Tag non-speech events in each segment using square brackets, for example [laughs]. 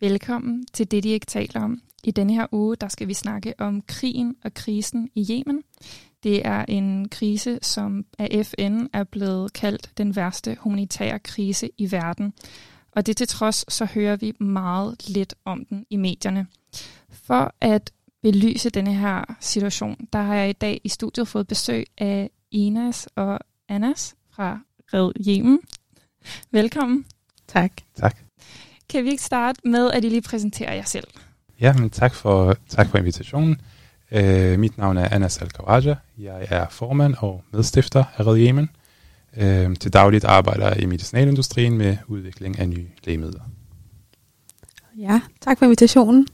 Velkommen til det, de ikke taler om. I denne her uge, der skal vi snakke om krigen og krisen i Yemen. Det er en krise, som af FN er blevet kaldt den værste humanitære krise i verden. Og det til trods, så hører vi meget lidt om den i medierne. For at belyse denne her situation, der har jeg i dag i studiet fået besøg af Inas og Anas fra Red Yemen. Velkommen. Tak. Tak. Kan vi ikke starte med, at I lige præsenterer jer selv? Ja, men tak for, tak for invitationen. Uh, mit navn er Anas al Jeg er formand og medstifter af Red Yemen. Uh, til dagligt arbejder jeg i medicinalindustrien med udvikling af nye lægemidler. Ja, tak for invitationen.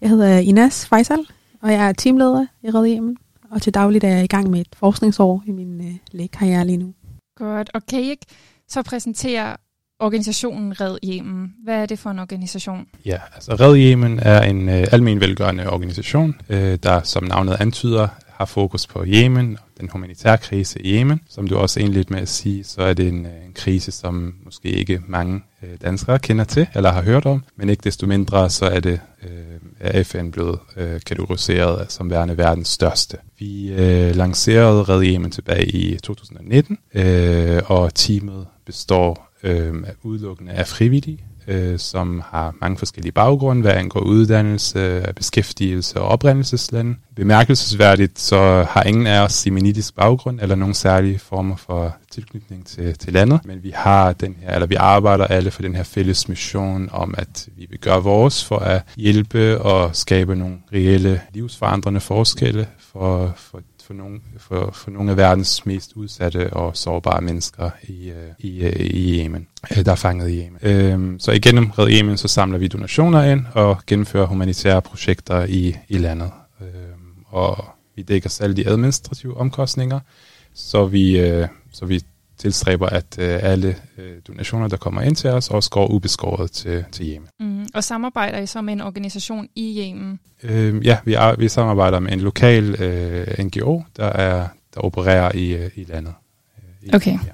Jeg hedder Inas Faisal, og jeg er teamleder i Red Yemen. Og til dagligt er jeg i gang med et forskningsår i min uh, lægekarriere lige nu. Godt. Og kan I ikke så præsentere organisationen Red Yemen. Hvad er det for en organisation? Ja, altså Red Yemen er en øh, almen velgørende organisation, øh, der som navnet antyder har fokus på Yemen, og den humanitære krise i Yemen. Som du også indledte med at sige, så er det en, øh, en krise, som måske ikke mange øh, danskere kender til eller har hørt om, men ikke desto mindre så er det øh, er FN blevet øh, kategoriseret som værende verdens største. Vi øh, lancerede Red Yemen tilbage i 2019, øh, og teamet består øh, udelukkende af frivillige, øh, som har mange forskellige baggrunde, hvad angår uddannelse, beskæftigelse og oprindelsesland. Bemærkelsesværdigt så har ingen af os seminitisk baggrund eller nogen særlige former for tilknytning til, til landet, men vi har den her, eller vi arbejder alle for den her fælles mission om, at vi vil gøre vores for at hjælpe og skabe nogle reelle livsforandrende forskelle for, for for nogle, for, for nogle af verdens mest udsatte og sårbare mennesker i, øh, i, øh, i Yemen, øh, der er fanget i Yemen. Øhm, så igennem Red Yemen, så samler vi donationer ind og gennemfører humanitære projekter i, i landet. Øhm, og vi dækker selv de administrative omkostninger, så vi, øh, så vi tilstræber, at øh, alle øh, donationer, der kommer ind til os, også går ubeskåret til, til Yemen. Mm, og samarbejder I så med en organisation i Yemen? Øh, ja, vi, er, vi samarbejder med en lokal øh, NGO, der, er, der opererer i, øh, i landet. Øh, i, okay. Ja.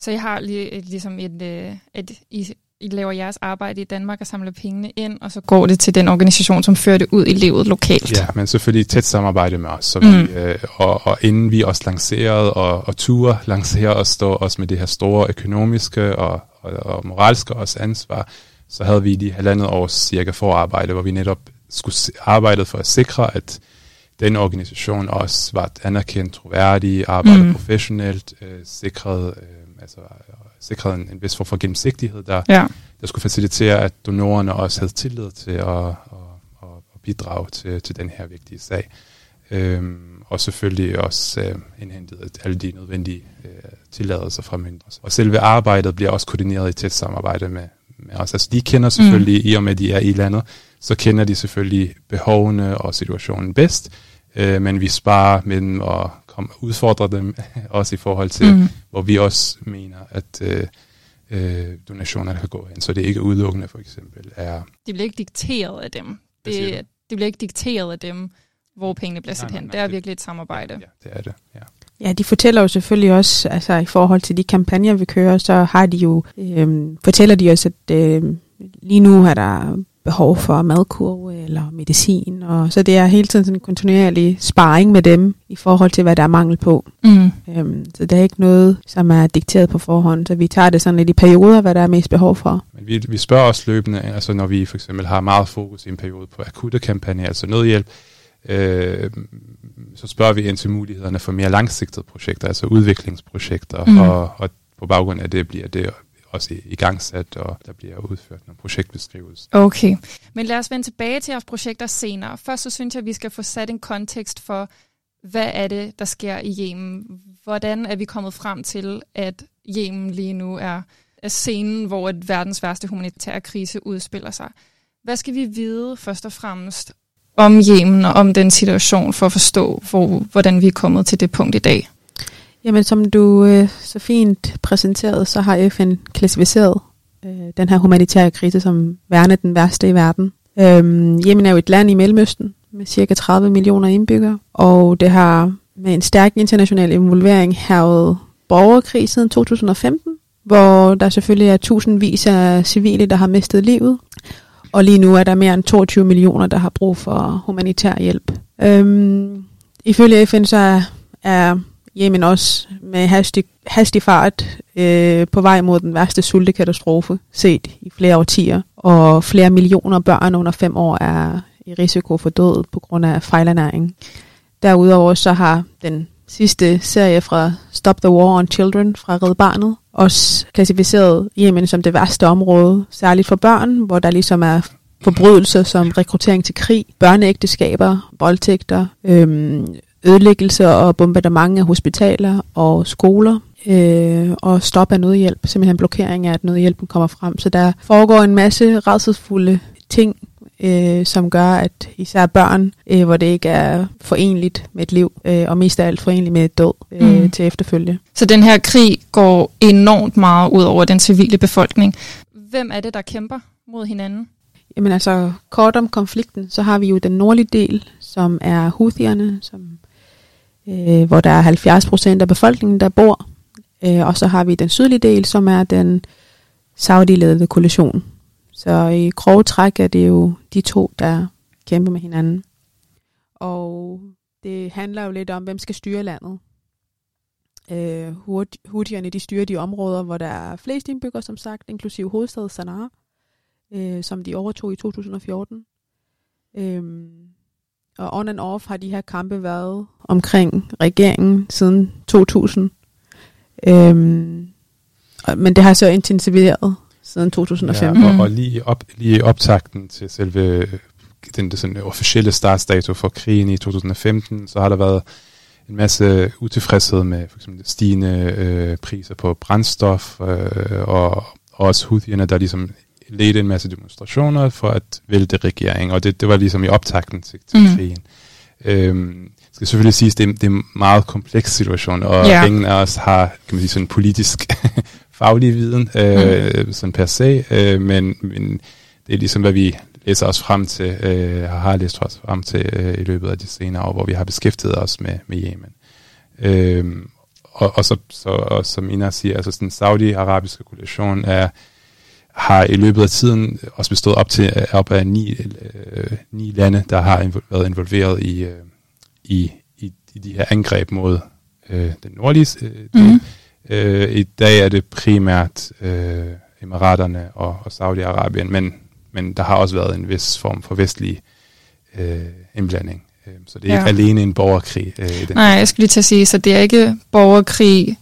Så jeg har lige, ligesom et, øh, et, et, i laver jeres arbejde i Danmark og samler pengene ind, og så går det til den organisation, som fører det ud i livet lokalt. Ja, men selvfølgelig tæt samarbejde med os. Så mm. vi, øh, og, og inden vi også lancerede og, og ture lancerede og stå også med det her store økonomiske og, og, og moralske også ansvar, så havde vi de halvandet års cirka forarbejde, hvor vi netop skulle arbejde for at sikre, at den organisation også var anerkendt, troværdig, arbejdede mm. professionelt, øh, sikret, øh, altså sikret en, en vis form for gennemsigtighed, der, ja. der skulle facilitere, at donorerne også havde tillid til at, at, at, at bidrage til, til den her vigtige sag. Øhm, og selvfølgelig også øh, indhentet alle de nødvendige øh, tilladelser fra myndigheder. Og selve arbejdet bliver også koordineret i tæt samarbejde med, med os. Altså de kender selvfølgelig, mm. i og med de er i landet, så kender de selvfølgelig behovene og situationen bedst, øh, men vi sparer mellem at udfordre dem, [laughs] også i forhold til, mm. hvor vi også mener, at øh, øh, donationerne kan gå hen. Så det er ikke udelukkende for eksempel er... Det bliver ikke dikteret af dem. Det, det bliver ikke dikteret af dem, hvor pengene bliver sat hen. Nej, det er det, virkelig et samarbejde. Ja, det er det, ja. Ja, de fortæller jo selvfølgelig også, altså i forhold til de kampagner, vi kører, så har de jo, øh, fortæller de os, at øh, lige nu er der behov for madkurve eller medicin. Og så det er hele tiden sådan en kontinuerlig sparring med dem i forhold til, hvad der er mangel på. Mm. Øhm, så det er ikke noget, som er dikteret på forhånd. Så vi tager det sådan lidt i perioder, hvad der er mest behov for. Men vi, vi spørger også løbende, altså når vi for eksempel har meget fokus i en periode på akutte kampagner, altså nødhjælp, øh, så spørger vi ind til mulighederne for mere langsigtede projekter, altså udviklingsprojekter, mm. og, og på baggrund af det bliver det også i, i gang sat, og der bliver udført nogle projektbeskrivelser. Okay, men lad os vende tilbage til jeres projekter senere. Først så synes jeg, at vi skal få sat en kontekst for, hvad er det, der sker i Yemen? Hvordan er vi kommet frem til, at Yemen lige nu er, er scenen, hvor et verdens værste humanitære krise udspiller sig? Hvad skal vi vide først og fremmest om Yemen og om den situation, for at forstå, hvor, hvordan vi er kommet til det punkt i dag? Jamen, som du øh, så fint præsenterede, så har FN klassificeret øh, den her humanitære krise som værende den værste i verden. Øhm, Yemen er jo et land i Mellemøsten med cirka 30 millioner indbyggere, og det har med en stærk international involvering hervet borgerkrig siden 2015, hvor der selvfølgelig er tusindvis af civile, der har mistet livet. Og lige nu er der mere end 22 millioner, der har brug for humanitær hjælp. Øhm, ifølge FN så er, er Yemen også med hastig, hastig fart øh, på vej mod den værste sultekatastrofe set i flere årtier. Og flere millioner børn under fem år er i risiko for død på grund af fejlernæring. Derudover så har den sidste serie fra Stop the War on Children fra Red Barnet også klassificeret Yemen som det værste område, særligt for børn, hvor der ligesom er forbrydelser som rekruttering til krig, børneægteskaber, voldtægter, øhm, ødelæggelse og bombardement af hospitaler og skoler, øh, og stop af nødhjælp, simpelthen blokering af, at nødhjælpen kommer frem. Så der foregår en masse redselsfulde ting, øh, som gør, at især børn, øh, hvor det ikke er forenligt med et liv, øh, og mest af alt forenligt med et død øh, mm. til efterfølge. Så den her krig går enormt meget ud over den civile befolkning. Hvem er det, der kæmper mod hinanden? Jamen altså, kort om konflikten, så har vi jo den nordlige del, som er Houthierne, som, øh, hvor der er 70 procent af befolkningen, der bor. Øh, og så har vi den sydlige del, som er den Saudi-ledede koalition. Så i grove træk er det jo de to, der kæmper med hinanden. Og det handler jo lidt om, hvem skal styre landet. Øh, Houthierne, de styrer de områder, hvor der er flest indbyggere, som sagt, inklusive hovedstaden Sanaa øh, som de overtog i 2014. Øh, og on and off har de her kampe været omkring regeringen siden 2000. Øhm, men det har så intensiveret siden 2015. Ja, og, og lige, op, lige optakten til selve øh, den, den sådan officielle startdato for krigen i 2015, så har der været en masse utilfredshed med for eksempel stigende øh, priser på brændstof, øh, og også Houthierne, der ligesom ledte en masse demonstrationer for at vælte regeringen, og det, det var ligesom i optakten til, til mm. krigen. Øhm, skal selvfølgelig sige, at det, det er en meget kompleks situation, og yeah. ingen af os har kan man sige, sådan politisk [laughs] faglig viden, øh, mm. sådan per se, øh, men, men det er ligesom, hvad vi læser os frem til, øh, har læst os frem til øh, i løbet af de senere år, hvor vi har beskæftiget os med, med Yemen. Øh, og, og, så, så, og som Ina siger, altså den saudi-arabiske koalition er har i løbet af tiden også bestået op til op af ni, øh, ni lande, der har invo- været involveret i, øh, i, i, i de her angreb mod øh, den nordlige øh, mm. øh, I dag er det primært øh, Emiraterne og, og Saudi-Arabien, men, men der har også været en vis form for vestlig øh, indblanding. Øh, så det er ja. ikke alene en borgerkrig. Øh, i den Nej, jeg skulle lige til at sige, så det er ikke borgerkrig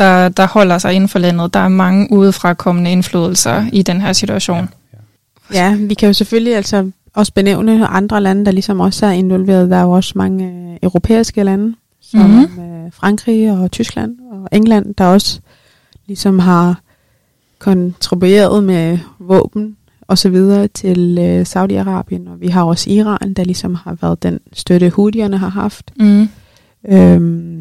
der, der holder sig inden for landet. Der er mange udefra kommende indflydelser i den her situation. Ja, ja. ja, vi kan jo selvfølgelig altså også benævne andre lande, der ligesom også er involveret. Der er jo også mange øh, europæiske lande, som mm-hmm. øh, Frankrig og Tyskland og England, der også ligesom har kontribueret med våben og så videre til øh, Saudi-Arabien. Og vi har også Iran, der ligesom har været den støtte, Houthierne har haft. Mm. Øhm,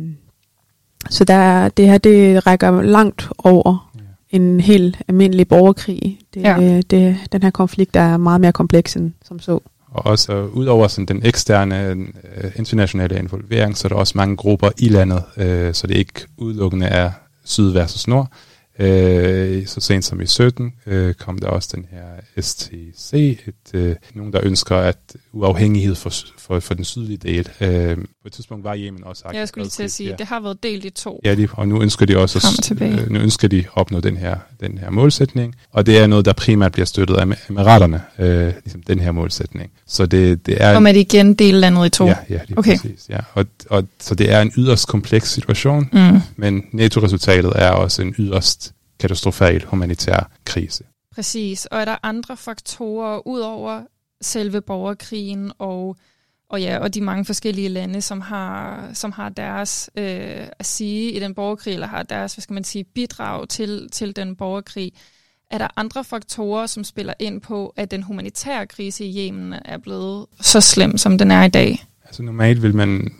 så der, det her, det rækker langt over ja. en helt almindelig borgerkrig. Det, ja. det, den her konflikt er meget mere kompleks end som så. Og også uh, ud over sådan, den eksterne uh, internationale involvering, så er der også mange grupper i landet, uh, så det ikke udelukkende er syd versus nord. Uh, så sent som i 17 uh, kom der også den her STC, et, uh, nogen der ønsker at uafhængighed for, for, for den sydlige del. Uh, på et tidspunkt var Yemen også Ja, jeg skulle lige til at sige, ja. det har været delt i to. Ja, de, og nu ønsker de også at, uh, nu ønsker de at opnå den her, den her målsætning, og det er noget, der primært bliver støttet af Emiraterne, uh, ligesom den her målsætning. Så det, det er... Og med igen dele landet i to? Ja, ja det okay. præcis. Ja. Og, og, så det er en yderst kompleks situation, mm. men NATO-resultatet er også en yderst katastrofal humanitær krise. Præcis, og er der andre faktorer ud over selve borgerkrigen og og ja, og de mange forskellige lande, som har, som har deres øh, at sige i den borgerkrig, eller har deres, hvad skal man sige, bidrag til, til den borgerkrig. Er der andre faktorer, som spiller ind på, at den humanitære krise i Yemen er blevet så slem, som den er i dag? Altså normalt vil man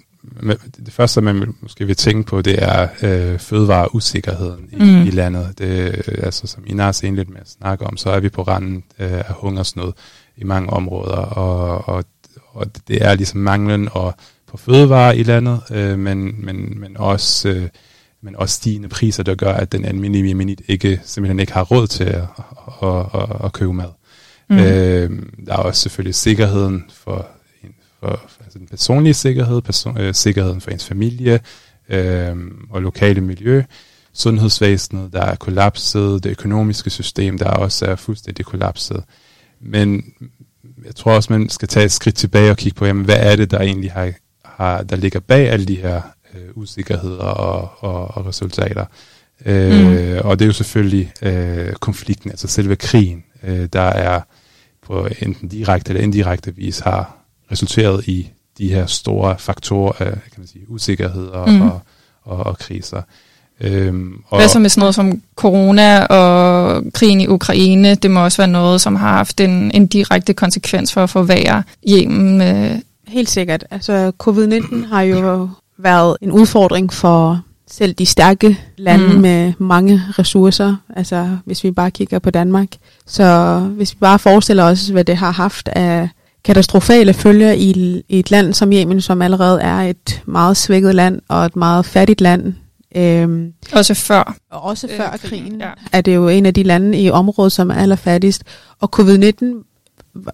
det første, man måske vil tænke på, det er øh, fødevareusikkerheden i, mm. i landet. Det, altså, som Inas egentlig med at snakke om, så er vi på randen øh, af hungersnød i mange områder, og, og, og det er ligesom manglen og på fødevarer i landet, øh, men, men, men, også, øh, men også stigende priser, der gør, at den almindelige minit ikke, simpelthen ikke har råd til at, at, at, at købe mad. Mm. Øh, der er også selvfølgelig sikkerheden for, for altså den personlige sikkerhed, person, øh, sikkerheden for ens familie øh, og lokale miljø, sundhedsvæsenet, der er kollapset, det økonomiske system, der også er fuldstændig kollapset. Men jeg tror også, man skal tage et skridt tilbage og kigge på, jamen, hvad er det, der egentlig har, har der ligger bag alle de her øh, usikkerheder og, og, og resultater. Øh, mm. Og det er jo selvfølgelig øh, konflikten, altså selve krigen, øh, der er på enten direkte eller indirekte vis har resulteret i de her store faktorer af kan man sige, usikkerheder mm. og, og, og kriser. Øhm, og Hvad så med sådan noget som corona og krigen i Ukraine? Det må også være noget, som har haft en, en direkte konsekvens for at forvære Yemen. Øh. Helt sikkert. Altså covid-19 har jo været en udfordring for selv de stærke lande mm. med mange ressourcer, altså hvis vi bare kigger på Danmark. Så hvis vi bare forestiller os, hvad det har haft af katastrofale følger i, i et land som Yemen, som allerede er et meget svækket land og et meget fattigt land. Øhm, også før. Og også øh, før krigen ja. er det jo en af de lande i området, som er allerfattigst. Og covid-19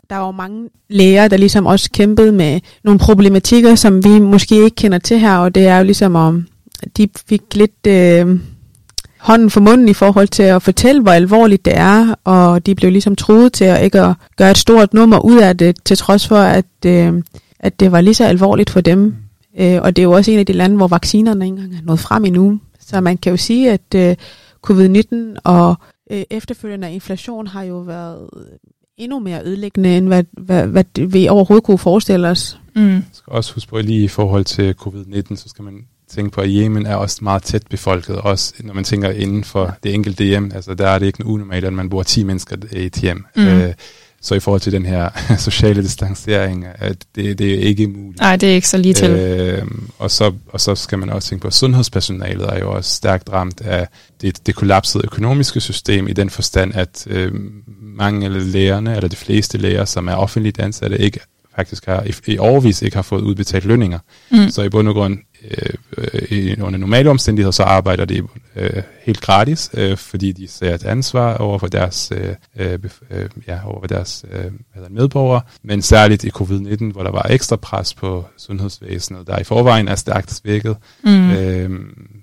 der var mange læger, der ligesom også kæmpede med nogle problematikker, som vi måske ikke kender til her, og det er jo ligesom om, de fik lidt øh, hånden for munden i forhold til at fortælle, hvor alvorligt det er, og de blev ligesom truet til at ikke at gøre et stort nummer ud af det, til trods for, at, øh, at det var lige så alvorligt for dem. Øh, og det er jo også en af de lande, hvor vaccinerne ikke engang er nået frem endnu. Så man kan jo sige, at øh, covid-19 og øh, efterfølgende inflation har jo været endnu mere ødelæggende, end hvad, hvad, hvad vi overhovedet kunne forestille os. Mm. Jeg skal også huske på, at lige i forhold til covid-19, så skal man tænke på, at Yemen er også meget tæt befolket, også når man tænker inden for det enkelte hjem. Altså der er det ikke unormalt, at man bor 10 mennesker i et hjem. Mm. Øh, så i forhold til den her [laughs] sociale distancering, at det, det er ikke muligt. Nej, det er ikke så lige til. Øh, og, så, og så skal man også tænke på, at sundhedspersonalet er jo også stærkt ramt af det, det kollapsede økonomiske system i den forstand, at øh, mange af lægerne, eller de fleste læger, som er offentligt ansatte, ikke faktisk har i, i overvis ikke har fået udbetalt lønninger. Mm. Så i bund og grund øh, i, under normale omstændigheder, så arbejder de øh, helt gratis, øh, fordi de ser et ansvar over for deres, øh, øh, øh ja, over for deres øh, medborgere. Men særligt i covid-19, hvor der var ekstra pres på sundhedsvæsenet, der i forvejen er stærkt svækket, mm. øh,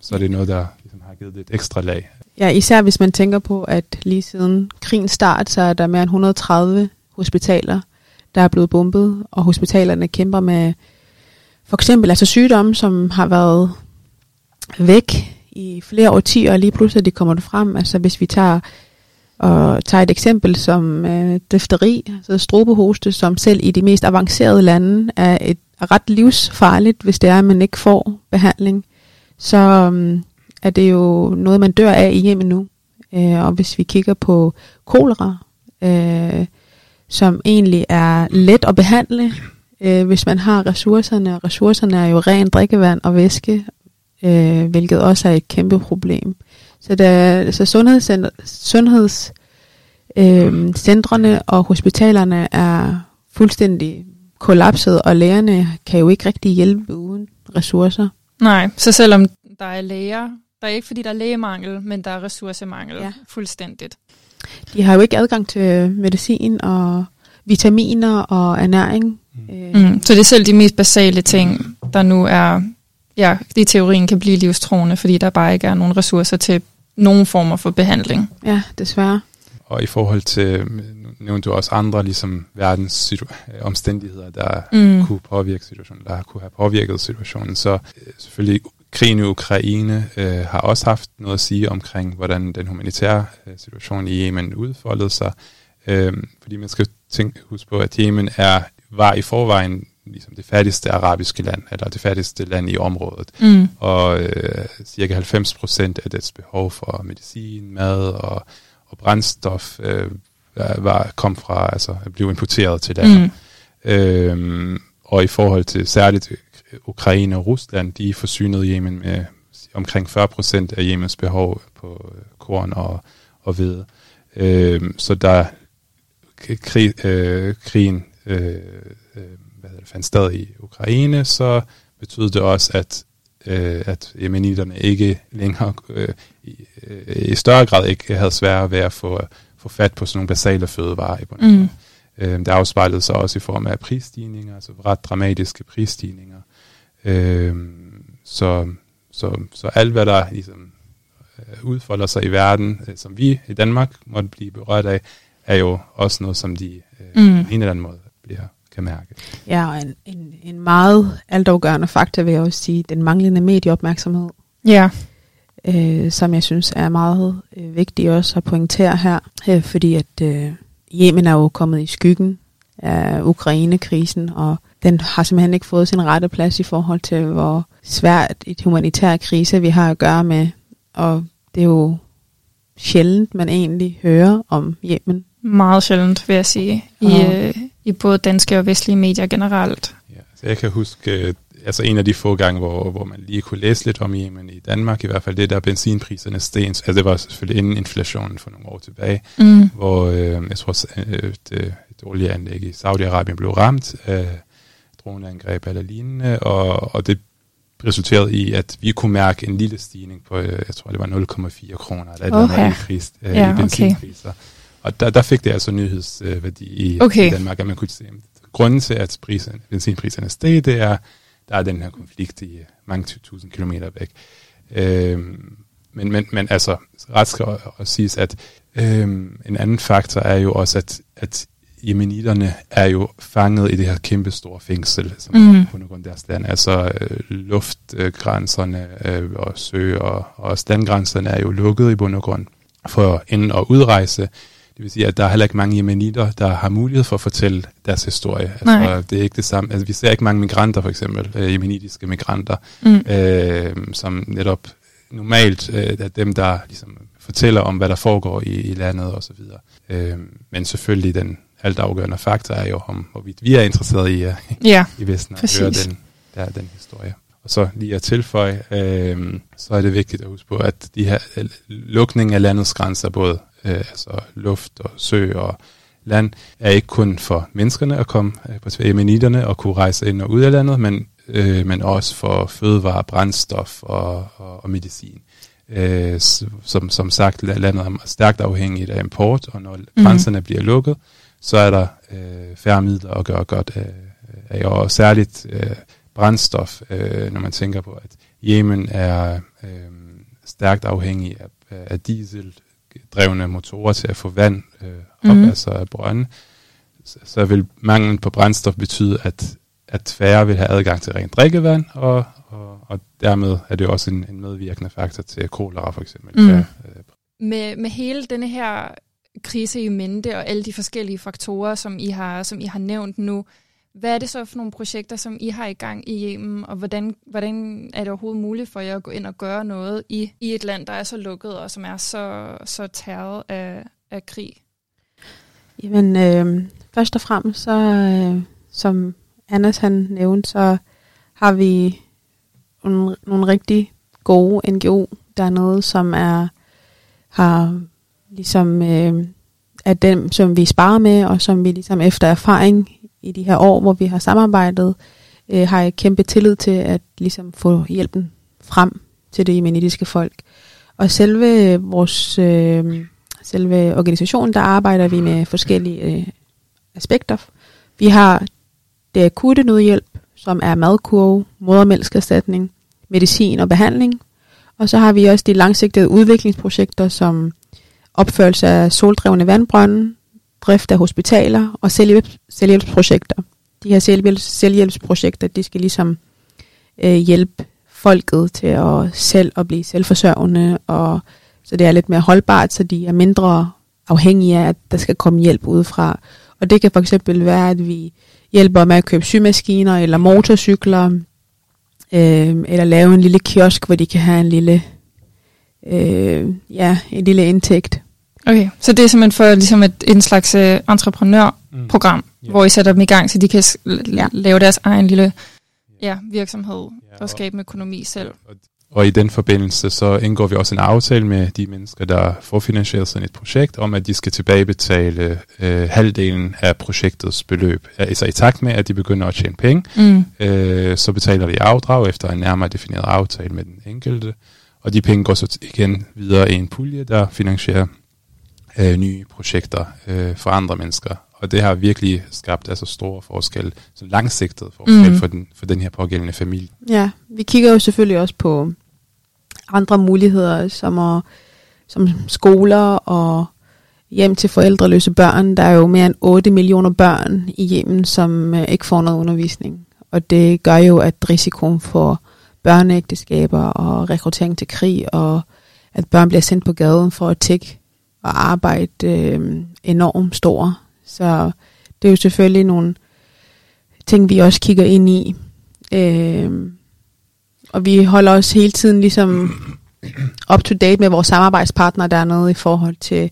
så er det noget, der ligesom har givet et ekstra lag. Ja, især hvis man tænker på, at lige siden krigens start, så er der mere end 130 hospitaler, der er blevet bombet, og hospitalerne kæmper med for eksempel altså sygdomme, som har været væk i flere årtier, og lige pludselig de kommer det frem. Altså hvis vi tager, og tager et eksempel som øh, difteri, altså strobehoste, som selv i de mest avancerede lande er et er ret livsfarligt, hvis det er, at man ikke får behandling. Så øh, er det jo noget, man dør af i hjemmet nu. Øh, og hvis vi kigger på kolera, øh, som egentlig er let at behandle, øh, hvis man har ressourcerne. Ressourcerne er jo ren drikkevand og væske, øh, hvilket også er et kæmpe problem. Så, der, så sundhedscentrene sundheds, øh, og hospitalerne er fuldstændig kollapset, og lægerne kan jo ikke rigtig hjælpe uden ressourcer. Nej, så selvom der er læger, der er ikke fordi der er lægemangel, men der er ressourcemangel ja. fuldstændigt. De har jo ikke adgang til medicin og vitaminer og ernæring. Mm. Mm. Så det er selv de mest basale ting, der nu er, ja, i teorien kan blive livstruende, fordi der bare ikke er nogen ressourcer til nogen former for behandling. Ja, desværre. Og i forhold til, nu nævnte du også andre ligesom verdens omstændigheder, der mm. kunne påvirke situationen, der kunne have påvirket situationen. Så øh, selvfølgelig krigen i Ukraine øh, har også haft noget at sige omkring, hvordan den humanitære øh, situation i Yemen udfoldede sig. Øh, fordi man skal tænke, huske på, at Yemen er, var i forvejen ligesom det fattigste arabiske land, eller det fattigste land i området. Mm. Og øh, cirka 90 procent af dets behov for medicin, mad og, og brændstof øh, var, kom fra, altså blev importeret til landet. Mm. Øhm, og i forhold til særligt Ukraine og Rusland, de forsynede Yemen med omkring 40 procent af Yemens behov på korn og, og hvede. Øhm, så der krig, øh, krigen øh, øh, hvad det, fandt sted i Ukraine, så betød det også, at øh, at jemenitterne ikke længere øh, i, øh, i større grad ikke havde svært ved at få, få fat på sådan nogle basale fødevarer i. Mm. Øh, det afspejlede sig også i form af prisstigninger, altså ret dramatiske prisstigninger. Øh, så, så, så alt, hvad der ligesom øh, udfolder sig i verden, øh, som vi i Danmark måtte blive berørt af, er jo også noget, som de øh, mm. på en eller anden måde bliver, kan mærke. Ja, og en, en, en meget altafgørende faktor vil jeg også sige, den manglende medieopmærksomhed. Ja. Øh, som jeg synes er meget øh, vigtig også at pointere her, øh, fordi at øh, Yemen er jo kommet i skyggen af Ukraine-krisen, og den har simpelthen ikke fået sin rette plads i forhold til, hvor svært et humanitær krise vi har at gøre med. Og det er jo sjældent, man egentlig hører om Yemen. Meget sjældent, vil jeg sige, i, øh, i både danske og vestlige medier generelt. Ja, så jeg kan huske, altså en af de få gange, hvor, hvor man lige kunne læse lidt om Yemen i Danmark, i hvert fald det der benzinpriserne steg. Altså det var selvfølgelig inden inflationen for nogle år tilbage, mm. hvor øh, jeg tror, øh, det, det olieanlæg i Saudi-Arabien blev ramt af droneangreb eller lignende, og, og det resulterede i, at vi kunne mærke en lille stigning på, øh, jeg tror det var 0,4 kroner, eller et okay. i, pris, øh, ja, i benzinpriser. Okay. Og der, der fik det altså nyhedsværdi i, okay. i Danmark, at man kunne se, grunden til, at priserne, benzinpriserne steg, det er, der er den her konflikt i mange tusind kilometer væk. Øhm, men, men, men altså, ret skal også siges, at øhm, en anden faktor er jo også, at, at jemenitterne er jo fanget i det her kæmpe store fængsel, som mm. på grund af deres land. Altså øh, luftgrænserne øh, og sø og, og standgrænserne er jo lukket i bund og grund for ind- og udrejse. Det vil sige, at der er heller ikke mange jemenitter, der har mulighed for at fortælle deres historie. Altså, det er ikke det samme. Altså, vi ser ikke mange migranter, for eksempel, øh, jemenitiske migranter, mm. øh, som netop normalt øh, er dem, der ligesom fortæller om, hvad der foregår i, i landet og så videre. Øh, men selvfølgelig den altafgørende faktor er jo, om hvorvidt vi er interesseret i, uh, ja, i Vesten at høre den, der, den historie. Og så lige at tilføje, øh, så er det vigtigt at huske på, at de her øh, lukning af landets grænser, både øh, altså luft og sø og land, er ikke kun for menneskerne at komme øh, på tværmenitterne og kunne rejse ind og ud af landet, men, øh, men også for fødevare, brændstof og, og, og medicin. Øh, som, som sagt, landet er stærkt afhængigt af import, og når mm. grænserne bliver lukket, så er der øh, færre midler at gøre godt af, af og særligt øh, brændstof, øh, når man tænker på, at Yemen er øh, stærkt afhængig af, af dieseldrevne motorer til at få vand øh, op mm. altså af brønde, så, så vil manglen på brændstof betyde, at, at færre vil have adgang til rent drikkevand, og, og, og dermed er det også en, en medvirkende faktor til kolera for eksempel. Mm. Ja, øh. med, med hele denne her krise i mente og alle de forskellige faktorer, som I har, som I har nævnt nu. Hvad er det så for nogle projekter, som I har i gang i Yemen, og hvordan, hvordan er det overhovedet muligt for jer at gå ind og gøre noget i, i et land, der er så lukket og som er så, så tærret af, af krig? Jamen, øh, først og fremmest, så, øh, som Anders han nævnte, så har vi nogle, nogle rigtig gode NGO, der noget, som er har ligesom øh, er dem, som vi sparer med, og som vi ligesom efter erfaring i de her år, hvor vi har samarbejdet, øh, har jeg kæmpe tillid til at ligesom få hjælpen frem til det jemenitiske folk. Og selve vores øh, selve organisationen, der arbejder vi med forskellige øh, aspekter. Vi har det akutte nødhjælp, som er madkurve, modermælkserstatning, medicin og behandling. Og så har vi også de langsigtede udviklingsprojekter, som opførelse af soldrevne vandbrønde, drift af hospitaler og selvhjælpsprojekter. De her selvhjælps, selvhjælpsprojekter, de skal ligesom øh, hjælpe folket til at selv at blive selvforsørgende, og så det er lidt mere holdbart, så de er mindre afhængige af, at der skal komme hjælp udefra. Og det kan for eksempel være, at vi hjælper med at købe symaskiner eller motorcykler, øh, eller lave en lille kiosk, hvor de kan have en lille øh, ja, en lille indtægt. Okay, så det er simpelthen for ligesom et, en slags uh, entreprenørprogram, mm. yeah. hvor I sætter dem i gang, så de kan ja. lave deres egen lille ja, virksomhed yeah, og skabe en økonomi selv. Og, og i den forbindelse, så indgår vi også en aftale med de mennesker, der får finansieret sådan et projekt, om at de skal tilbagebetale øh, halvdelen af projektets beløb. Altså i takt med, at de begynder at tjene penge, mm. øh, så betaler de afdrag efter en nærmere defineret aftale med den enkelte. Og de penge går så igen videre i en pulje, der finansierer øh, nye projekter øh, for andre mennesker. Og det har virkelig skabt altså store forskel, så langsigtet forskel mm. for, den, for den her pågældende familie. Ja, vi kigger jo selvfølgelig også på andre muligheder, som, at, som skoler og hjem til forældreløse børn. Der er jo mere end 8 millioner børn i Yemen, som øh, ikke får noget undervisning. Og det gør jo, at risikoen for børneægteskaber og rekruttering til krig, og at børn bliver sendt på gaden for at tække og arbejde øh, enormt stor. Så det er jo selvfølgelig nogle ting, vi også kigger ind i. Øh, og vi holder os hele tiden ligesom up to date med vores samarbejdspartnere dernede i forhold til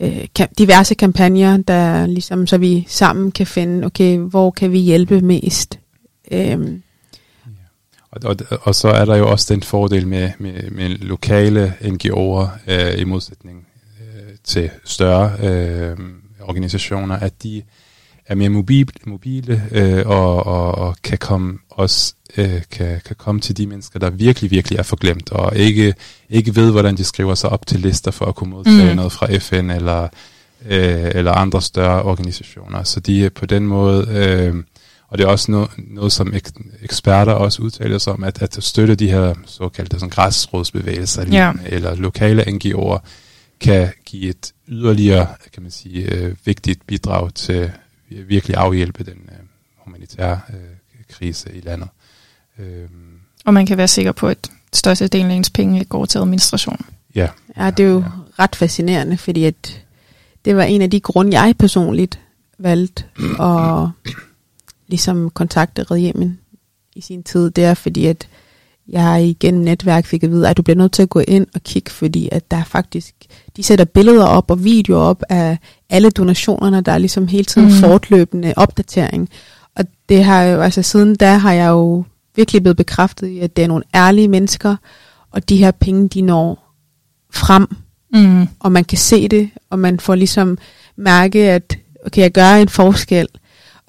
øh, diverse kampagner, der ligesom, så vi sammen kan finde, okay, hvor kan vi hjælpe mest. Øhm. Og, og, og så er der jo også den fordel med, med, med lokale NGO'er øh, i modsætning til større øh, organisationer, at de er mere mobile, mobile øh, og, og, og kan komme også øh, kan, kan komme til de mennesker, der virkelig, virkelig er forglemt, og ikke, ikke ved, hvordan de skriver sig op til lister for at kunne modtage mm. noget fra FN eller, øh, eller andre større organisationer. Så de er på den måde, øh, og det er også noget, noget som ek, eksperter også udtaler sig om, at, at støtte de her såkaldte sådan, græsrådsbevægelser ja. eller lokale NGO'er, kan give et yderligere, kan man sige, øh, vigtigt bidrag til virkelig afhjælpe den øh, humanitære øh, krise i landet. Øhm. Og man kan være sikker på, at størstedelen af ens penge går til administration. Ja. Ja, det er jo ja. ret fascinerende, fordi at det var en af de grunde, jeg personligt valgte at ligesom kontakte Red Yemen i sin tid. Det er fordi, at jeg igennem netværk fik at vide, at du bliver nødt til at gå ind og kigge, fordi at der faktisk, de sætter billeder op og videoer op af alle donationerne, der er ligesom hele tiden mm. fortløbende opdatering. Og det har jo, altså siden da har jeg jo virkelig blevet bekræftet i, at det er nogle ærlige mennesker, og de her penge, de når frem, mm. og man kan se det, og man får ligesom mærke, at okay, jeg gør en forskel.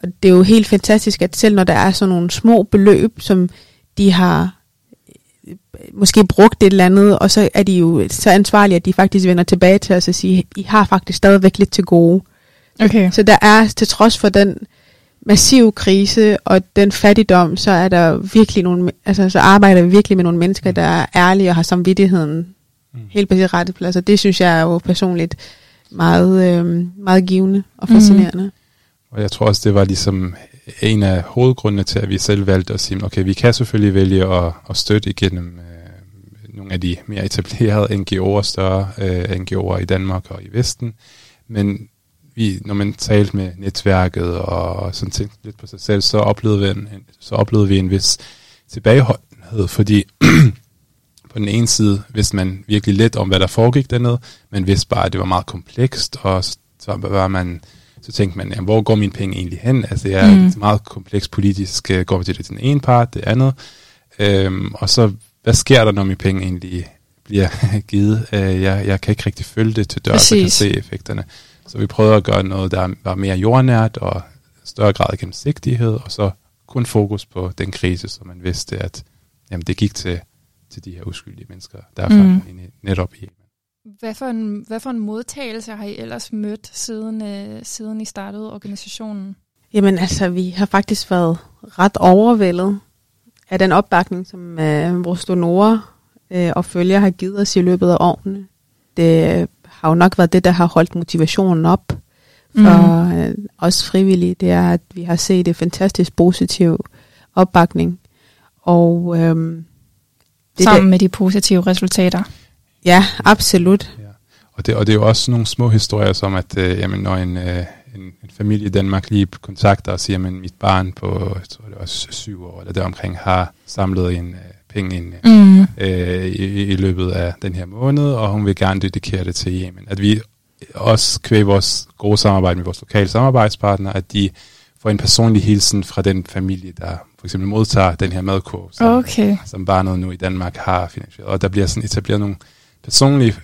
Og det er jo helt fantastisk, at selv når der er sådan nogle små beløb, som de har måske brugt et eller andet, og så er de jo så ansvarlige, at de faktisk vender tilbage til os og siger, I har faktisk stadigvæk lidt til gode. Okay. Så der er, til trods for den massiv krise og den fattigdom, så er der virkelig nogle, altså så arbejder vi virkelig med nogle mennesker, der er ærlige og har samvittigheden mm. helt på sit rette plads. Og det synes jeg er jo personligt meget, øh, meget givende og mm. fascinerende. Mm. Og jeg tror også, det var ligesom en af hovedgrundene til, at vi selv valgte at sige, okay, vi kan selvfølgelig vælge at, at støtte igennem øh, nogle af de mere etablerede NGO'er, større øh, NGO'er i Danmark og i Vesten, men vi, når man talte med netværket og sådan tænkte lidt på sig selv, så oplevede vi en, så oplevede vi en vis tilbageholdenhed, fordi [clears throat] på den ene side vidste man virkelig lidt om, hvad der foregik dernede, men vidste bare, at det var meget komplekst, og så var man så tænkte man, jamen, hvor går mine penge egentlig hen? Altså, jeg er mm. meget kompleks politisk, øh, går vi til det den ene part, det andet, øhm, og så, hvad sker der, når mine penge egentlig bliver [laughs] givet? Øh, jeg, jeg kan ikke rigtig følge det til dørs, så kan se effekterne. Så vi prøvede at gøre noget, der var mere jordnært og større grad af gennemsigtighed, og så kun fokus på den krise, så man vidste, at jamen, det gik til, til de her uskyldige mennesker, der er mm. netop i hvad for, en, hvad for en modtagelse har I ellers mødt, siden, øh, siden I startede organisationen? Jamen altså, vi har faktisk været ret overvældet af den opbakning, som øh, vores donorer øh, og følgere har givet os i løbet af årene. Det har jo nok været det, der har holdt motivationen op for mm. øh, os frivillige. Det er, at vi har set et fantastisk positiv opbakning. Og, øh, det Sammen der, med de positive resultater. Ja, absolut. Ja. Og, det, og det er jo også nogle små historier, som at øh, jamen, når en, øh, en, en familie i Danmark lige kontakter og siger, at mit barn på jeg tror, det var syv år eller deromkring har samlet en øh, penge ind mm. øh, i, i løbet af den her måned, og hun vil gerne dedikere det til Yemen. At vi også kvæg vores gode samarbejde med vores lokale samarbejdspartnere, at de får en personlig hilsen fra den familie, der for eksempel modtager den her madkurv, som, okay. som barnet nu i Danmark har finansieret. Og der bliver sådan etableret nogle personlige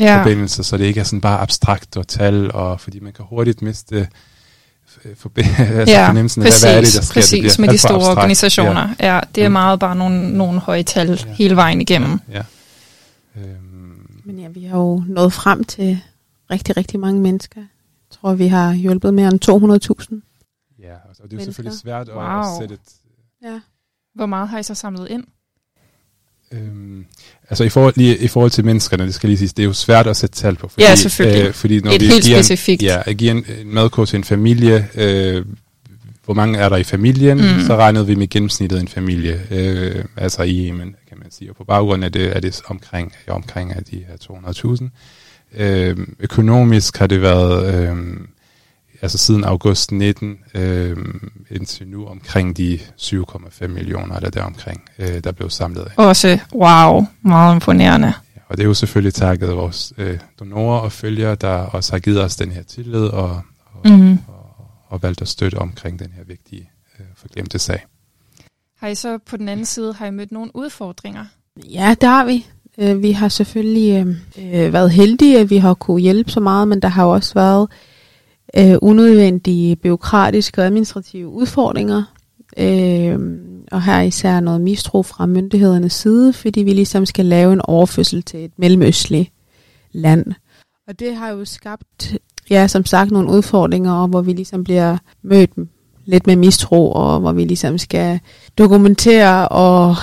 ja. forbindelser, så det ikke er sådan bare abstrakt og tal, og fordi man kan hurtigt miste forbi- [laughs] altså ja, fornemmelsen af, præcis, hvad er det, der sker. Præcis, det med de store abstrakt. organisationer. Ja. ja, det er mm. meget bare nogle, nogle høje tal ja. hele vejen igennem. Ja. Øhm. Men ja, vi har jo nået frem til rigtig, rigtig mange mennesker. Jeg tror, vi har hjulpet mere end 200.000. Ja, og det er jo Mennesker. selvfølgelig svært at, Wow. at sætte et, Ja. Hvor meget har I så samlet ind? Øhm, altså i forhold, lige, i forhold til menneskerne, det skal lige siges, det er jo svært at sætte tal på. Fordi, Ja, selvfølgelig. Øh, fordi når Et vi helt giver specifikt. En, ja, giver en, en madkort til en familie, øh, hvor mange er der i familien, Mm. så regnede vi med gennemsnittet en familie, øh, altså i Yemen, kan man sige. Og på baggrund af det er det omkring, omkring af de her 200.000. Øh, økonomisk har det været, øh, altså siden august 19 øh, indtil nu, omkring de 7,5 millioner, eller deromkring, øh, der blev samlet af. Også, wow, meget imponerende. Ja, og det er jo selvfølgelig takket vores øh, donorer og følgere, der også har givet os den her tillid og, og, Mm. og, og valgt at støtte omkring den her vigtige øh, forglemte sag. Har I så på den anden side, har I mødt nogle udfordringer? Ja, det har vi. Øh, Vi har selvfølgelig øh, øh, været heldige, at vi har kunne hjælpe så meget, men der har også været øh, Øh, unødvendige byråkratiske og administrative udfordringer. Øh, og her er især noget mistro fra myndighedernes side, fordi vi ligesom skal lave en overførsel til et mellemøstligt land. Og det har jo skabt, ja, som sagt, nogle udfordringer, hvor vi ligesom bliver mødt lidt med mistro, og hvor vi ligesom skal dokumentere, og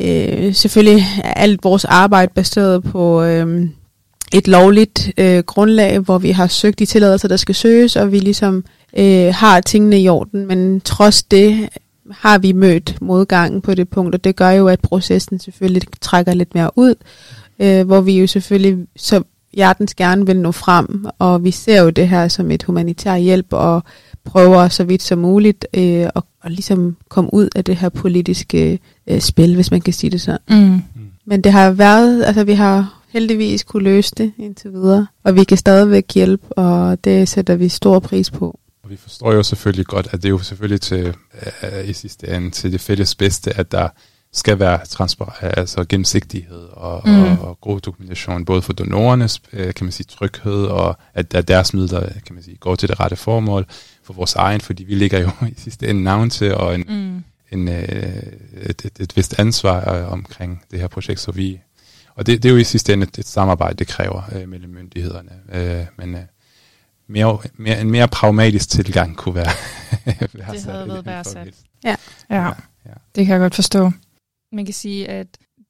øh, selvfølgelig er alt vores arbejde baseret på øh, et lovligt øh, grundlag, hvor vi har søgt de tilladelser, der skal søges, og vi ligesom øh, har tingene i orden, men trods det har vi mødt modgangen på det punkt, og det gør jo, at processen selvfølgelig trækker lidt mere ud, øh, hvor vi jo selvfølgelig så hjertens gerne vil nå frem, og vi ser jo det her som et humanitær hjælp, og prøver så vidt som muligt øh, at, at ligesom komme ud af det her politiske øh, spil, hvis man kan sige det sådan. Mm. Men det har været, altså vi har heldigvis kunne løse det indtil videre, og vi kan stadigvæk hjælpe, og det sætter vi stor pris på. Og vi forstår jo selvfølgelig godt, at det er jo selvfølgelig til, øh, i sidste ende til det fælles bedste, at der skal være transpar- altså gennemsigtighed og, mm. og, og god dokumentation, både for donorernes øh, kan man sige, tryghed, og at, at deres midler kan man sige, går til det rette formål, for vores egen, fordi vi ligger jo [laughs] i sidste ende navn til, og en, Mm. en, øh, et, et, et vist ansvar øh, omkring det her projekt, så vi og det, det er jo i sidste ende et, et samarbejde, det kræver øh, mellem myndighederne. Øh, men øh, mere, mere, en mere pragmatisk tilgang kunne være, [laughs] være Det havde været værdsat. Ja. Ja, ja. det kan jeg godt forstå. Man kan sige, at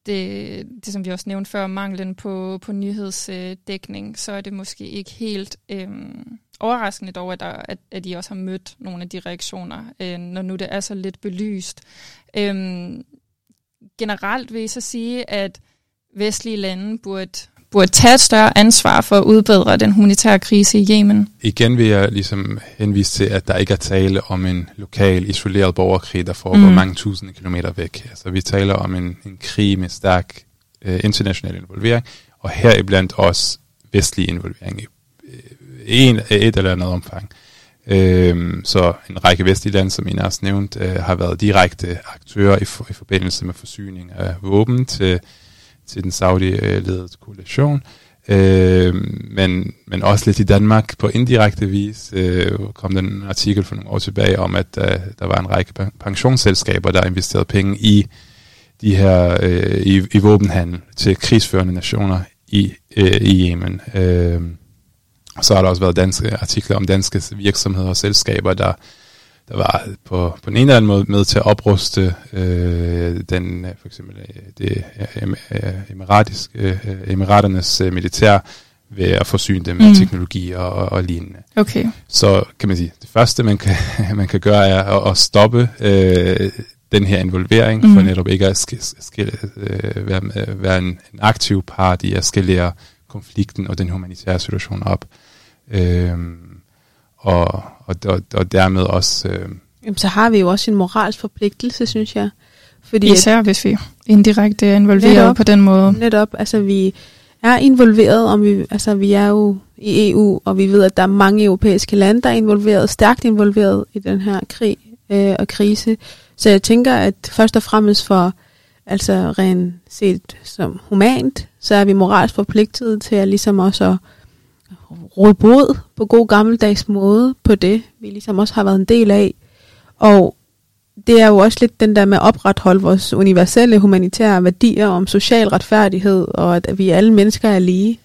det, det som vi også nævnte før, manglen på, på nyhedsdækning, så er det måske ikke helt øhm, overraskende dog, at, der, at, at I også har mødt nogle af de reaktioner, øh, når nu det er så lidt belyst. Øhm, generelt vil jeg så sige, at vestlige lande burde, burde tage et større ansvar for at udbedre den humanitære krise i Yemen. Igen vil jeg ligesom henvise til, at der ikke er tale om en lokal, isoleret borgerkrig, der foregår Mm. mange tusinde kilometer væk. Altså vi taler om en, en krig med stærk øh, international involvering, og heriblandt også vestlig involvering i øh, en, et eller andet omfang. Øhm, så en række vestlige lande, som I også nævnt, øh, har været direkte aktører i, for, i forbindelse med forsyning af våben til, til den saudi-ledede koalition. Øh, men, men også lidt i Danmark på indirekte vis øh, kom den en artikel for nogle år tilbage om, at øh, der var en række pensionsselskaber, der investerede penge i de her øh, i, i våbenhandel til krigsførende nationer i, øh, i Yemen. Øh, så har der også været danske artikler om danske virksomheder og selskaber, der, der var på, på en eller anden måde med til at opruste øh, den, øh, for eksempel øh, det øh, em- øh, emiratiske, øh, emiraternes øh, militær ved at forsyne dem med Mm. teknologi og, og, og lignende. Okay. Så kan man sige, det første man kan, [laughs] man kan gøre er at, at stoppe øh, den her involvering, mm. for netop ikke at sk- sk- øh, være, øh, være en, en aktiv part i at skalere konflikten og den humanitære situation op. Øhm, og, og, og, og dermed også... Øh, Jamen, så har vi jo også en moralsk forpligtelse, synes jeg. Fordi at- Især hvis vi indirekte er involveret Netop. på den måde. Netop, altså vi er involveret, om vi, altså vi er jo i EU, og vi ved, at der er mange europæiske lande, der er involveret, stærkt involveret i den her krig øh, og krise. Så jeg tænker, at først og fremmest for, altså rent set som humant, så er vi moralsk forpligtet til at ligesom også at råde bod på god gammeldags måde på det, vi ligesom også har været en del af. Og det er jo også lidt den der med at opretholde vores universelle humanitære værdier om social retfærdighed, og at vi alle mennesker er lige.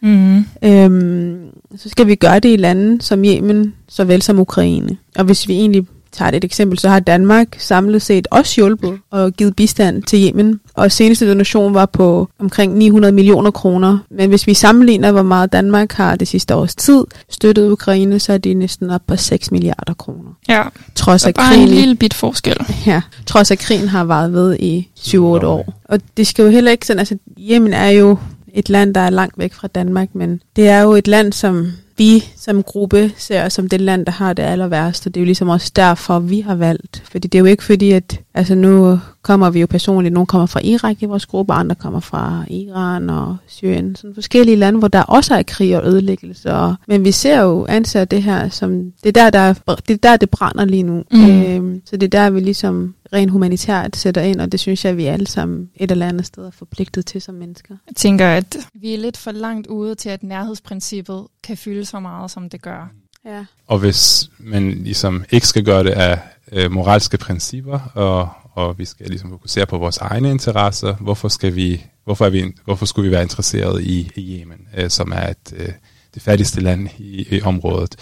Mm. Øhm, så skal vi gøre det i lande som Yemen, såvel som Ukraine. Og hvis vi egentlig tager et eksempel, så har Danmark samlet set også hjulpet og givet bistand til Yemen. Og seneste donation var på omkring 900 millioner kroner. Men hvis vi sammenligner, hvor meget Danmark har det sidste års tid støttet Ukraine, så er det næsten op på 6 milliarder kroner. Ja, Trods at bare en krigen, lille bit forskel. ja, trods at krigen har varet ved i 7-8 år. Og det skal jo heller ikke sådan, altså Yemen er jo et land, der er langt væk fra Danmark, men det er jo et land, som vi som gruppe ser som det land, der har det aller værste. Det er jo ligesom også derfor, vi har valgt. Fordi det er jo ikke fordi, at altså nu kommer vi jo personligt, nogle kommer fra Irak i vores gruppe, andre kommer fra Iran og Syrien. Sådan forskellige lande, hvor der også er krig og ødelæggelse. Og, men vi ser jo, anser det her som, det er der, der, er, det, er der det brænder lige nu. Mm. Øhm, så det er der, vi ligesom rent humanitært sætter ind, og det synes jeg, vi alle sammen et eller andet sted er forpligtet til som mennesker. Jeg tænker, at vi er lidt for langt ude til, at nærhedsprincippet kan fylde så meget, som det gør. Ja. Og hvis man ligesom ikke skal gøre det af øh, moralske principper, og, og vi skal ligesom fokusere på vores egne interesser, hvorfor skal vi, hvorfor, er vi, hvorfor skulle vi være interesseret i, i Yemen, øh, som er et, øh, det fattigste land i, i området?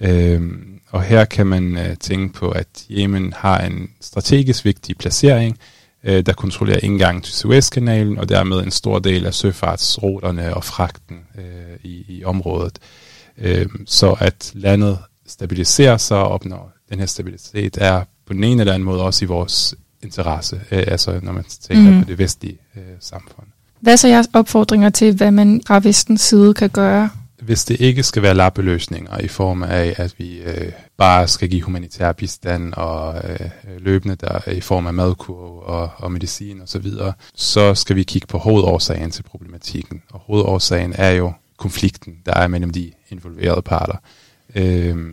Øh, og her kan man øh, tænke på, at Yemen har en strategisk vigtig placering, øh, der kontrollerer indgangen til Suezkanalen, og dermed en stor del af søfartsruterne og fragten øh, i, i området. Øh, så at landet stabiliserer sig og opnår den her stabilitet, er på den ene eller anden måde også i vores interesse, øh, altså når man tænker Mhm. på det vestlige øh, samfund. Hvad er så jeres opfordringer til, hvad man fra vestens side kan gøre? Hvis det ikke skal være lappeløsninger i form af, at vi øh, bare skal give humanitær bistand og øh, løbende der i form af madkurve og, og medicin osv., så, videre, så skal vi kigge på hovedårsagen til problematikken. Og hovedårsagen er jo konflikten, der er mellem de involverede parter. Øhm,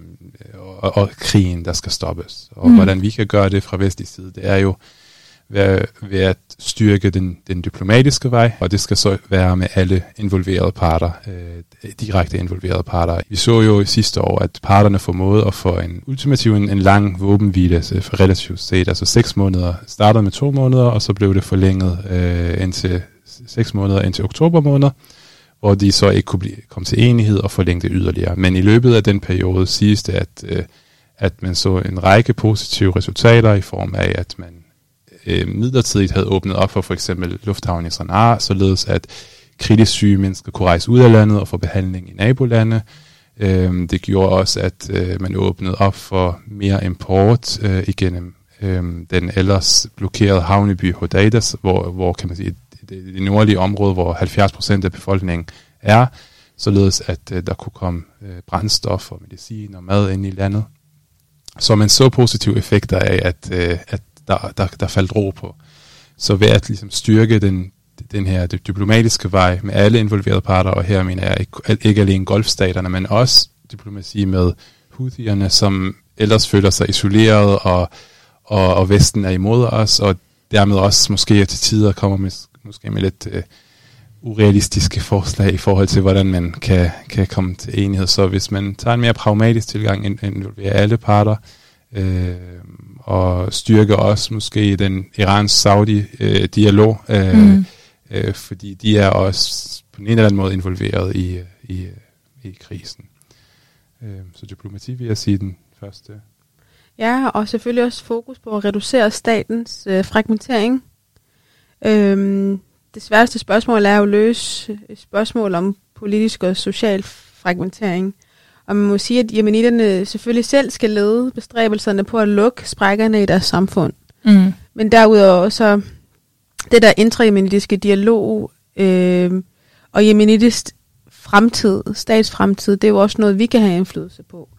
og, og krigen, der skal stoppes. Og Mm. hvordan vi kan gøre det fra vestlig side, det er jo ved, ved at styrke den, den diplomatiske vej, og det skal så være med alle involverede parter, øh, direkte involverede parter. Vi så jo i sidste år, at parterne formåede at få en ultimativ, en, en lang våbenhvile, altså for relativt set, altså seks måneder, startede med to måneder, og så blev det forlænget øh, indtil seks måneder, indtil oktober måned, hvor de så ikke kunne blive, komme til enighed og forlænge det yderligere. Men i løbet af den periode siges det, at, øh, at man så en række positive resultater i form af, at man øh, midlertidigt havde åbnet op for for eksempel lufthavnen i Sanaa, således at kritisk syge mennesker kunne rejse ud af landet og få behandling i nabolande. Øh, det gjorde også, at øh, man åbnede op for mere import øh, igennem øh, den ellers blokerede havneby Hodeidas, hvor, hvor kan man sige, det, det nordlige område, hvor 70% af befolkningen er, således at øh, der kunne komme øh, brændstof og medicin og mad ind i landet. Så man så positive effekter af, at, øh, at der, der, der faldt ro på. Så ved at ligesom styrke den, den her diplomatiske vej med alle involverede parter, og her mener jeg ikke, ikke alene golfstaterne, men også diplomati med Houthierne, som ellers føler sig isoleret, og, og, og Vesten er imod os, og dermed også måske til tider kommer med, måske med lidt øh, urealistiske forslag i forhold til, hvordan man kan, kan komme til enighed. Så hvis man tager en mere pragmatisk tilgang, involverer alle parter, øh, og styrker også måske den Iran-Saudi-dialog, øh, Mm. øh, fordi de er også på en eller anden måde involveret i, i, i krisen. Øh, så diplomati vil jeg sige den første. Ja, og selvfølgelig også fokus på at reducere statens øh, fragmentering. Øhm, det sværeste spørgsmål er jo at løse spørgsmål om politisk og social fragmentering. Og man må sige, at jemenitterne selvfølgelig selv skal lede bestræbelserne på at lukke sprækkerne i deres samfund. Mm. Men derudover så det der intra-jemenitiske dialog øh, og jemenitisk fremtid, statsfremtid, det er jo også noget, vi kan have indflydelse på.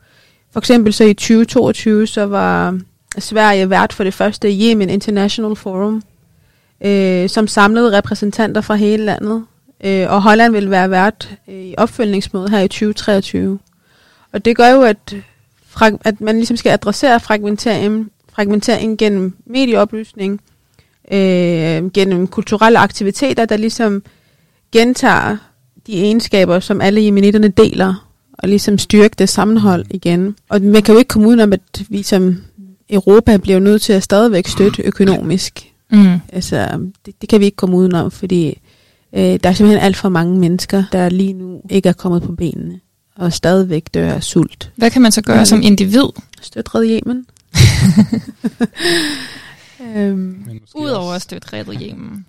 For eksempel så i 2022, så var Sverige vært for det første Yemen International Forum, øh, som samlede repræsentanter fra hele landet. Øh, og Holland vil være vært øh, i opfølgningsmødet her i 2023. Og det gør jo, at, at man ligesom skal adressere fragmentering, fragmentering gennem medieoplysning, øh, gennem kulturelle aktiviteter, der ligesom gentager de egenskaber, som alle jemenitterne deler, og ligesom styrke det sammenhold igen. Og man kan jo ikke komme udenom, at vi som Europa bliver nødt til at stadigvæk støtte økonomisk. Mm. Altså, det, det kan vi ikke komme udenom, fordi Øh, der er simpelthen alt for mange mennesker, der lige nu ikke er kommet på benene, og stadigvæk dør af sult. Hvad kan man så gøre Ja. som individ, Støt Red Yemen. [laughs] øhm, udover at støtte Red Yemen?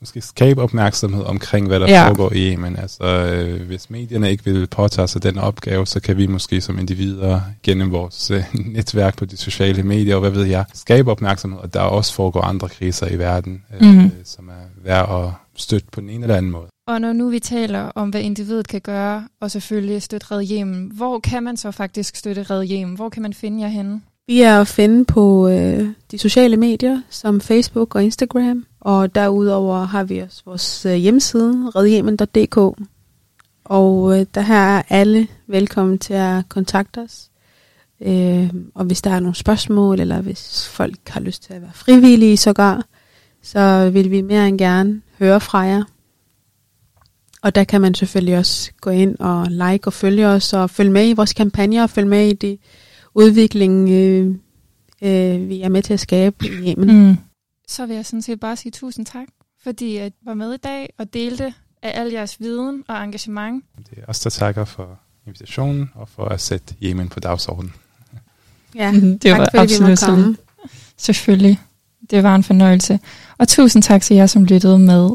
Måske skabe opmærksomhed omkring, hvad der Ja. foregår i Yemen. Altså, øh, hvis medierne ikke vil påtage sig den opgave, så kan vi måske som individer gennem vores øh, [laughs] netværk på de sociale medier, og hvad ved jeg, skabe opmærksomhed, og der også foregår andre kriser i verden, øh, mm. som er værd at støtte på den ene eller anden måde. Og når nu vi taler om, hvad individet kan gøre, og selvfølgelig støtte Red Yemen, hvor kan man så faktisk støtte Red Yemen? Hvor kan man finde jer henne? Vi er at finde på øh, de sociale medier, som Facebook og Instagram. Og derudover har vi også vores øh, hjemmeside, redhjemmen.dk, Og øh, der her er alle velkommen til at kontakte os. Øh, og hvis der er nogle spørgsmål, eller hvis folk har lyst til at være frivillige sågar, så vil vi mere end gerne høre fra jer. Og der kan man selvfølgelig også gå ind og like og følge os, og følge med i vores kampagner, og følge med i det udvikling, øh, øh, vi er med til at skabe i Yemen. Mm. Så vil jeg sådan set bare sige tusind tak, fordi I var med i dag og delte af al jeres viden og engagement. Det er os, der takker for invitationen og for at sætte Yemen på dagsordenen. Ja, det tak var vi absolut komme. Selvfølgelig. Det var en fornøjelse. Og tusind tak til jer, som lyttede med.